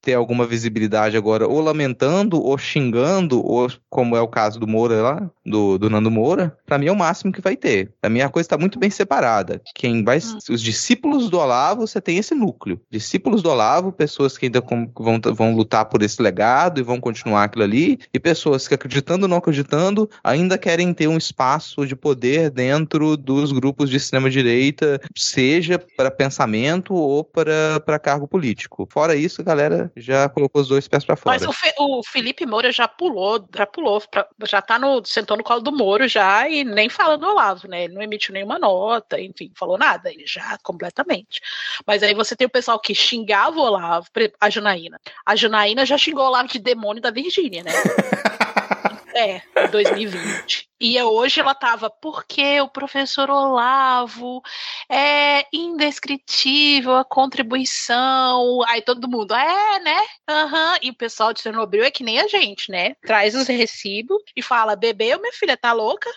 ter alguma visibilidade agora, ou lamentando, ou xingando, ou como é o caso do Moura lá, do, do Nando Moura, para mim é o máximo que vai ter. A minha coisa está muito bem separada. Quem vai. Hum. Os discípulos do Olavo, você tem esse núcleo. Discípulos do Olavo, pessoas que ainda vão, vão lutar por esse legado e vão continuar aquilo ali, e pessoas que acreditando ou não acreditando, ainda querem ter um espaço de poder dentro dos grupos de extrema-direita, seja para pensamento ou para cargo político. Fora isso, a galera já colocou os dois pés para fora. Mas o, Fe, o, Felipe Moura já pulou, já pulou, pra, já tá no, sentou no colo do Moro já e nem fala do Olavo, né? Ele não emitiu nenhuma nota, enfim, falou nada, ele já completamente. Mas aí você tem o pessoal que xingava o Olavo, a Janaína. A Janaína já xingou o Olavo de demônio da Virgínia, né? é, 2020. E hoje ela tava, porque o professor Olavo é indescritível a contribuição. Aí todo mundo, é, né? Uhum. E o pessoal de Chernobyl é que nem a gente, né? Traz os recibos e fala, bebeu, minha filha, tá louca?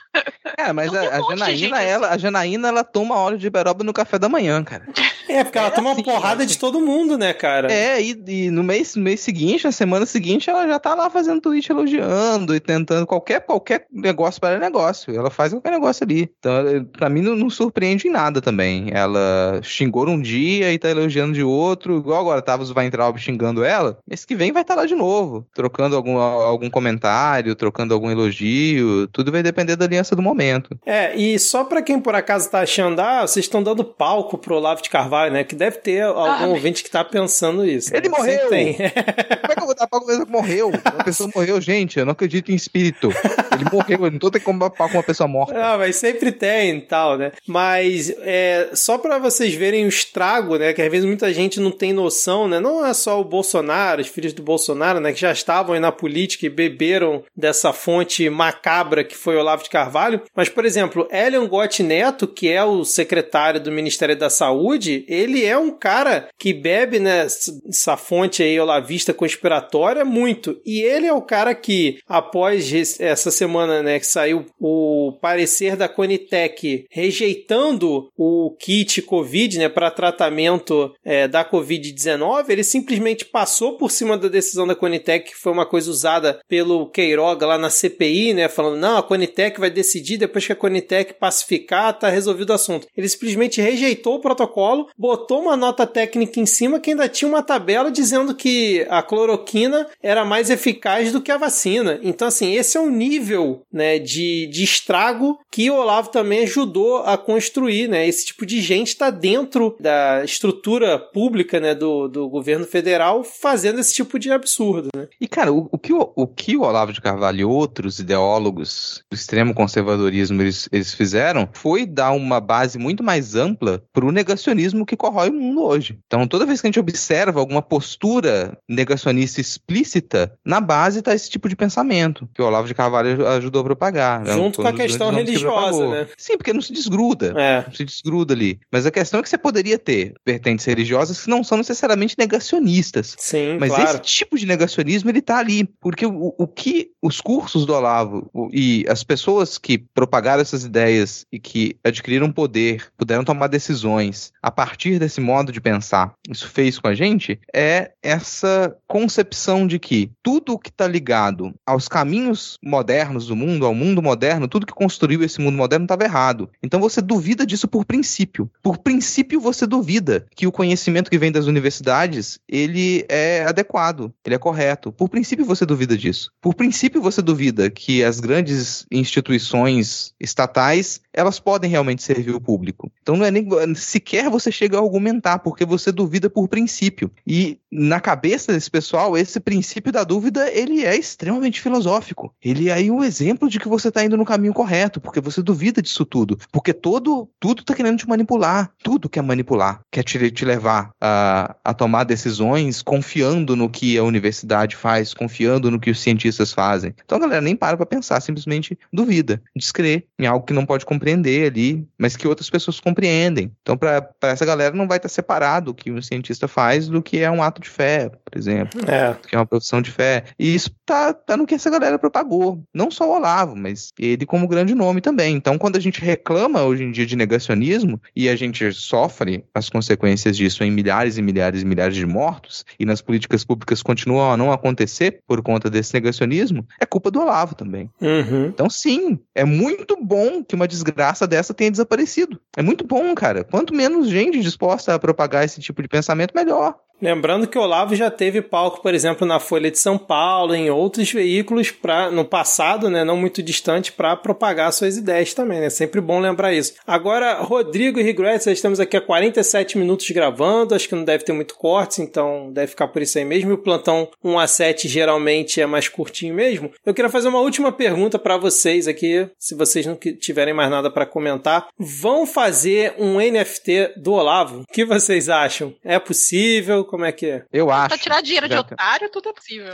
É, mas a, a, Janaína, ela, assim. a Janaína, ela toma óleo de beroba no café da manhã, cara. É, porque ela é toma assim, uma porrada de todo mundo, né, cara? É, e, e, no, mês, no mês seguinte, na semana seguinte, ela já tá lá fazendo tweet elogiando e tentando qualquer, qualquer negócio para negócio. Ela faz qualquer negócio ali. Então, pra mim, não, não surpreende em nada também. Ela xingou um dia e tá elogiando de outro, igual agora tava os Weintraub xingando ela. Mês que vem vai estar tá lá de novo, trocando algum, algum comentário, trocando algum elogio. Tudo vai depender da aliança do momento. É, e só para quem por acaso tá achando, ah, vocês estão dando palco pro Olavo de Carvalho, né? Que deve ter algum ah, ouvinte que tá pensando isso. Ele né? morreu! Tem. Como é que eu vou dar uma pessoa que morreu. Uma pessoa morreu, gente. Eu não acredito em espírito. Ele morreu, eu não tô tendo como pau com uma pessoa morta. Ah, mas sempre tem e tal, né? Mas é, só para vocês verem o estrago, né? Que às vezes muita gente não tem noção, né? Não é só o Bolsonaro, os filhos do Bolsonaro, né? Que já estavam aí na política e beberam dessa fonte macabra que foi Olavo de Carvalho. Mas, por exemplo, Elion Gotti Neto, que é o secretário do Ministério da Saúde, ele é um cara que bebe nessa fonte aí olavista conspiratória muito. E ele é o cara que, após essa semana, né, que saiu o parecer da Conitec rejeitando o kit Covid, né, para tratamento é, da Covid-19, ele simplesmente passou por cima da decisão da Conitec, que foi uma coisa usada pelo Queiroga lá na CPI, né, falando, não, a Conitec vai decidir depois que a Conitec pacificar, tá resolvido o assunto. Ele simplesmente rejeitou o protocolo, botou uma nota técnica em cima que ainda tinha uma tabela dizendo que a cloroquina era mais eficaz do que a vacina. Então, assim, esse é um nível né, de, de estrago que o Olavo também ajudou a construir. Né? Esse tipo de gente está dentro da estrutura pública né, do, do governo federal fazendo esse tipo de absurdo. Né? E, cara, o, o, que, o, o que o Olavo de Carvalho e outros ideólogos do extremo conservadorismo eles, eles fizeram foi dar uma base muito mais ampla para o negacionismo que corrói o mundo hoje. Então, toda vez que a gente observa alguma postura negacionista explícita, na base está esse tipo de pensamento que o Olavo de Carvalho ajudou a propagar. Junto com a questão religiosa, né? Sim, porque não se desgruda. É. Não se desgruda ali. Mas a questão é que você poderia ter vertentes religiosas que não são necessariamente negacionistas. Sim, Mas claro. esse tipo de negacionismo, ele tá ali. Porque o, o que os cursos do Olavo e as pessoas que propagaram essas ideias e que adquiriram poder, puderam tomar decisões a partir desse modo de pensar, isso fez com a gente, é essa concepção de que tudo que está ligado aos caminhos modernos do mundo, ao mundo moderno, tudo que construiu esse mundo moderno estava errado. Então você duvida disso por princípio. Por princípio você duvida que o conhecimento que vem das universidades, ele é adequado, ele é correto. Por princípio você duvida disso. Por princípio você duvida que as grandes instituições estatais, elas podem realmente servir o público. Então não é nem sequer você chega a argumentar, porque você duvida por princípio. E na cabeça desse pessoal, esse princípio da dúvida, ele é extremamente filosófico. Ele é aí um exemplo de que você está indo no caminho correto, porque você duvida disso tudo. Porque todo, tudo está querendo te manipular. Tudo quer manipular. Quer te, te levar a, a tomar decisões confiando no que a universidade faz, confiando no que os cientistas fazem. Então a galera nem para para pensar, simplesmente duvida, descrê em algo que não pode compreender ali, mas que outras pessoas compreendem. Então, para essa galera, não vai estar separado o que um cientista faz do que é um ato de fé, por exemplo, é. que é uma profissão de fé. E isso tá, tá no que essa galera propagou. Não só o Olavo, mas ele como grande nome também. Então, quando a gente reclama hoje em dia de negacionismo e a gente sofre as consequências disso em milhares e milhares e milhares de mortos, e nas políticas públicas continuam a não acontecer por conta desse negacionismo, é culpa do Olavo também. Uhum. Então, sim, é muito bom que uma desgraça dessa tenha desaparecido. É muito bom, cara. Quanto menos gente disposta a propagar esse tipo de pensamento, melhor. Lembrando que o Olavo já teve palco, por exemplo, na Folha de São Paulo, em outros veículos pra, no passado, né, não muito distante, para propagar suas ideias também. É né? sempre bom lembrar isso. Agora, Rodrigo e Regrets, estamos aqui há 47 minutos gravando, acho que não deve ter muito cortes, então deve ficar por isso aí mesmo. E o plantão 1 a 7 geralmente é mais curtinho mesmo. Eu queria fazer uma última pergunta para vocês aqui, se vocês não tiverem mais nada para comentar. Vão fazer um NFT do Olavo? O que vocês acham? É possível? Como é que é? Eu acho. Pra tirar dinheiro de otário, tudo é possível.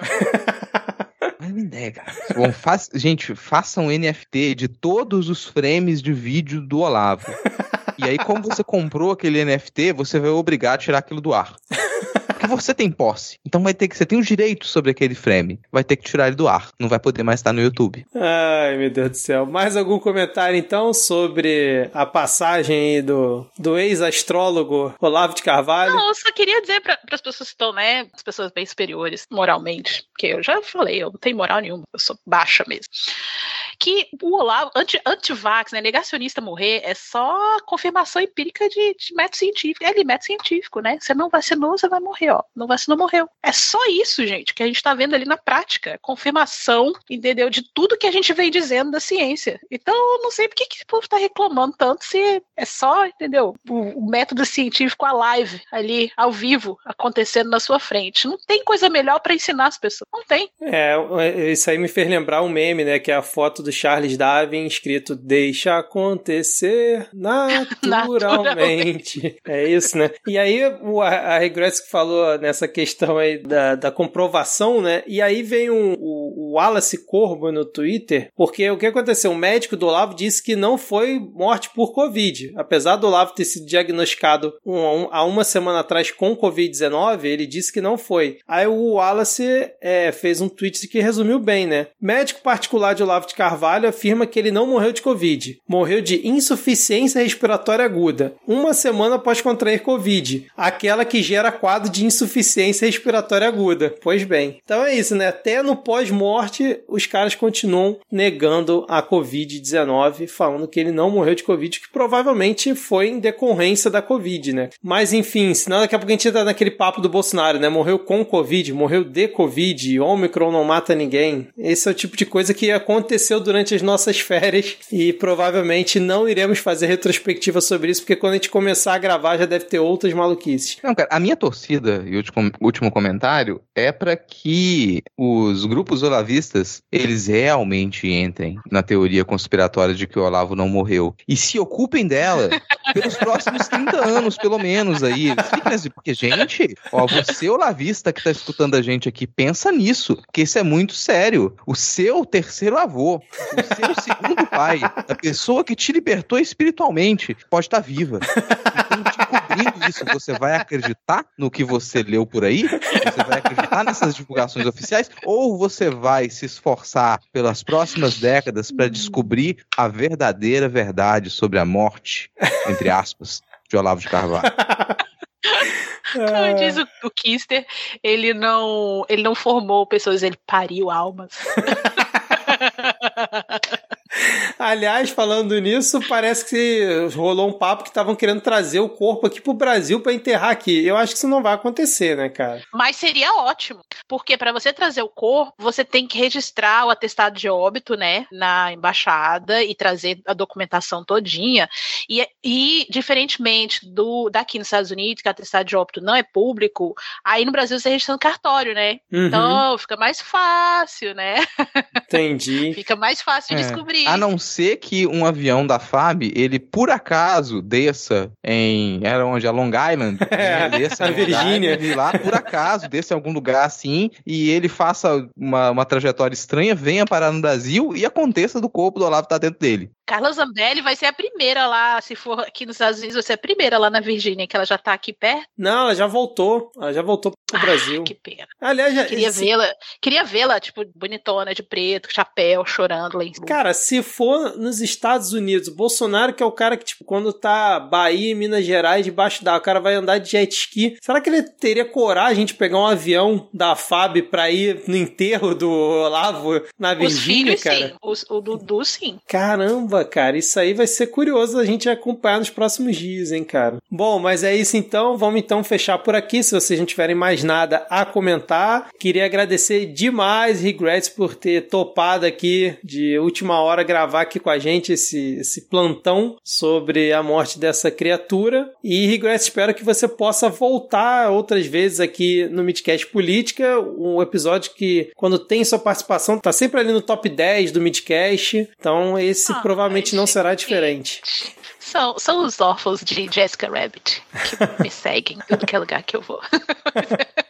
Mas me ideia, cara. Bom, faz, gente, façam um NFT de todos os frames de vídeo do Olavo. E aí, como você comprou aquele NFT, você vai obrigar a tirar aquilo do ar. Porque você tem posse. Então vai ter que. Você tem os direitos sobre aquele frame. Vai ter que tirar ele do ar. Não vai poder mais estar no YouTube. Ai, meu Deus do céu. Mais algum comentário, então, sobre a passagem do, do ex-astrólogo Olavo de Carvalho? Não, eu só queria dizer para as pessoas que estão, né? As pessoas bem superiores moralmente. Porque eu já falei, eu não tenho moral nenhuma. Eu sou baixa mesmo que o Olavo, anti, anti-vax, né, negacionista morrer, é só confirmação empírica de, de método científico. É ali, método científico, né? Você não vacinou, você vai morrer, ó. Não vacinou, morreu. É só isso, gente, que a gente tá vendo ali na prática. Confirmação, entendeu? De tudo que a gente vem dizendo da ciência. Então, eu não sei por que, que o povo tá reclamando tanto se é só, entendeu? O, o método científico a live ali, ao vivo, acontecendo na sua frente. Não tem coisa melhor para ensinar as pessoas. Não tem. É, isso aí me fez lembrar um meme, né? Que é a foto do Charles Darwin escrito Deixa acontecer naturalmente. é isso, né? E aí o, a Regress que falou nessa questão aí da, da comprovação, né? E aí vem um, o, o Wallace Corbo no Twitter, porque o que aconteceu? O médico do Olavo disse que não foi morte por Covid. Apesar do Olavo ter sido diagnosticado um, um, há uma semana atrás com Covid-19, ele disse que não foi. Aí o Wallace é, fez um tweet que resumiu bem, né? Médico particular de Olavo de Carvalho afirma que ele não morreu de Covid. Morreu de insuficiência respiratória aguda, uma semana após contrair Covid, aquela que gera quadro de insuficiência respiratória aguda. Pois bem. Então é isso, né? Até no pós-morte, os caras continuam negando a Covid-19, falando que ele não morreu de Covid, que provavelmente foi em decorrência da Covid, né? Mas enfim, senão daqui a pouco a gente entra naquele papo do Bolsonaro, né? Morreu com Covid, morreu de Covid, Omicron não mata ninguém. Esse é o tipo de coisa que aconteceu durante as nossas férias e provavelmente não iremos fazer retrospectiva sobre isso, porque quando a gente começar a gravar já deve ter outras maluquices. Não, cara, a minha torcida, e último, último comentário, é para que os grupos olavistas, eles realmente entrem na teoria conspiratória de que o Olavo não morreu e se ocupem dela pelos próximos 30 anos, pelo menos aí. Assim, porque, gente, ó, você olavista que tá escutando a gente aqui, pensa nisso, que isso é muito sério. O seu terceiro avô, o seu segundo pai, a pessoa que te libertou espiritualmente, pode estar tá viva. Então, descobrindo isso, você vai acreditar no que você leu por aí? Você vai acreditar nessas divulgações oficiais? Ou você vai se esforçar pelas próximas décadas para descobrir a verdadeira verdade sobre a morte, entre aspas, de Olavo de Carvalho? Como diz o, o Kister, ele não, ele não formou pessoas, ele pariu almas. Aliás, falando nisso, parece que rolou um papo que estavam querendo trazer o corpo aqui pro Brasil para enterrar aqui. Eu acho que isso não vai acontecer, né, cara? Mas seria ótimo, porque para você trazer o corpo, você tem que registrar o atestado de óbito, né, na embaixada e trazer a documentação todinha. E, e diferentemente do daqui nos Estados Unidos, que o atestado de óbito não é público, aí no Brasil você registra no cartório, né? Uhum. Então fica mais fácil, né? Entendi. fica mais fácil de é. descobrir. A não ser que um avião da FAB, ele por acaso desça em. Era onde? A Long Island? É, né? desça a Virgínia. E lá, por acaso, desça em algum lugar assim, e ele faça uma, uma trajetória estranha, venha parar no Brasil e aconteça do corpo do Olavo estar tá dentro dele. Carla Zambelli vai ser a primeira lá, se for aqui nos Estados Unidos, vai ser a primeira lá na Virgínia, que ela já tá aqui perto. Não, ela já voltou. Ela já voltou pro ah, Brasil. Que pena. Aliás, já, queria esse... vê-la, queria vê-la, tipo, bonitona, de preto, chapéu, chorando lá em cima. Cara, se for nos Estados Unidos, Bolsonaro, que é o cara que, tipo, quando tá Bahia e Minas Gerais debaixo d'água, o cara vai andar de jet ski. Será que ele teria coragem de pegar um avião da FAB pra ir no enterro do Olavo na Virgínia, Os filhos, cara? Sim. o Dudu, sim. Caramba, Cara, isso aí vai ser curioso a gente acompanhar nos próximos dias, hein, cara. Bom, mas é isso então. Vamos então fechar por aqui. Se vocês não tiverem mais nada a comentar, queria agradecer demais, Regrets, por ter topado aqui de última hora gravar aqui com a gente esse, esse plantão sobre a morte dessa criatura. E Regrets, espero que você possa voltar outras vezes aqui no Midcast Política, um episódio que, quando tem sua participação, tá sempre ali no top 10 do Midcast. Então, esse ah, provavelmente não será diferente. São, são os órfãos de Jessica Rabbit que me seguem em tudo que é lugar que eu vou.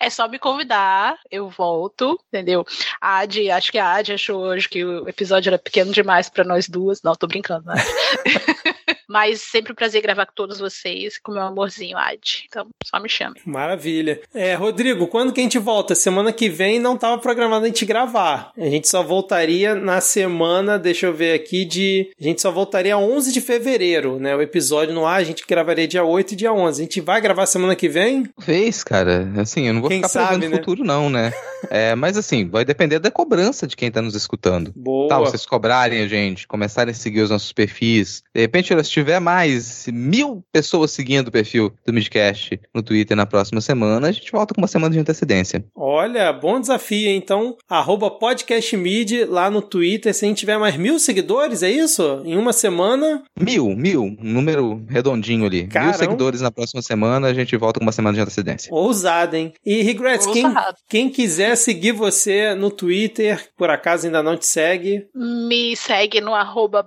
É só me convidar, eu volto, entendeu? A Adi, acho que a Adi achou hoje que o episódio era pequeno demais para nós duas. Não, tô brincando, né? Mas sempre um prazer gravar com todos vocês, com meu amorzinho Ad. Então, só me chame. Maravilha. É, Rodrigo, quando que a gente volta? Semana que vem não estava programado a gente gravar. A gente só voltaria na semana, deixa eu ver aqui, de. A gente só voltaria 11 de fevereiro, né? O episódio no ar, a gente gravaria dia 8 e dia 11. A gente vai gravar semana que vem? Fez, cara. Assim, eu não vou Quem ficar sabe, prevendo o né? futuro, não, né? É, mas assim, vai depender da cobrança de quem tá nos escutando. Boa. Tá, vocês cobrarem a gente, começarem a seguir os nossos perfis. De repente, se tiver mais mil pessoas seguindo o perfil do Midcast no Twitter na próxima semana, a gente volta com uma semana de antecedência. Olha, bom desafio, hein? então. Arroba podcastmid lá no Twitter. Se a gente tiver mais mil seguidores, é isso? Em uma semana. Mil, mil, um número redondinho ali. Caramba. Mil seguidores na próxima semana, a gente volta com uma semana de antecedência. Ousado, hein? E Regrets, quem, quem quiser seguir você no Twitter, por acaso ainda não te segue, Me segue no arroba.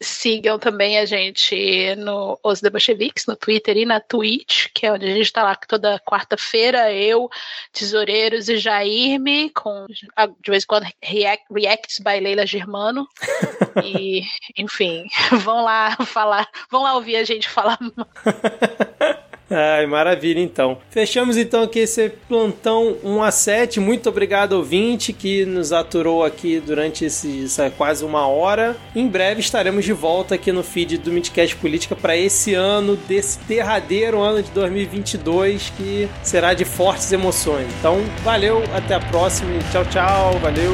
Sigam também a gente no Os The Bolcheviques, no Twitter e na Twitch, que é onde a gente tá lá toda quarta-feira, eu, Tesoureiros e Jairme, com de vez em quando react, Reacts by Leila Germano. e, enfim, vão lá falar, vão lá ouvir a gente falar Ai, maravilha, então. Fechamos então aqui esse plantão 1 a 7. Muito obrigado, ouvinte, que nos aturou aqui durante esse, essa quase uma hora. Em breve estaremos de volta aqui no feed do Midcast Política para esse ano, desse derradeiro ano de 2022, que será de fortes emoções. Então, valeu, até a próxima. Tchau, tchau. Valeu.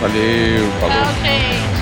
Valeu, falou. Tchau,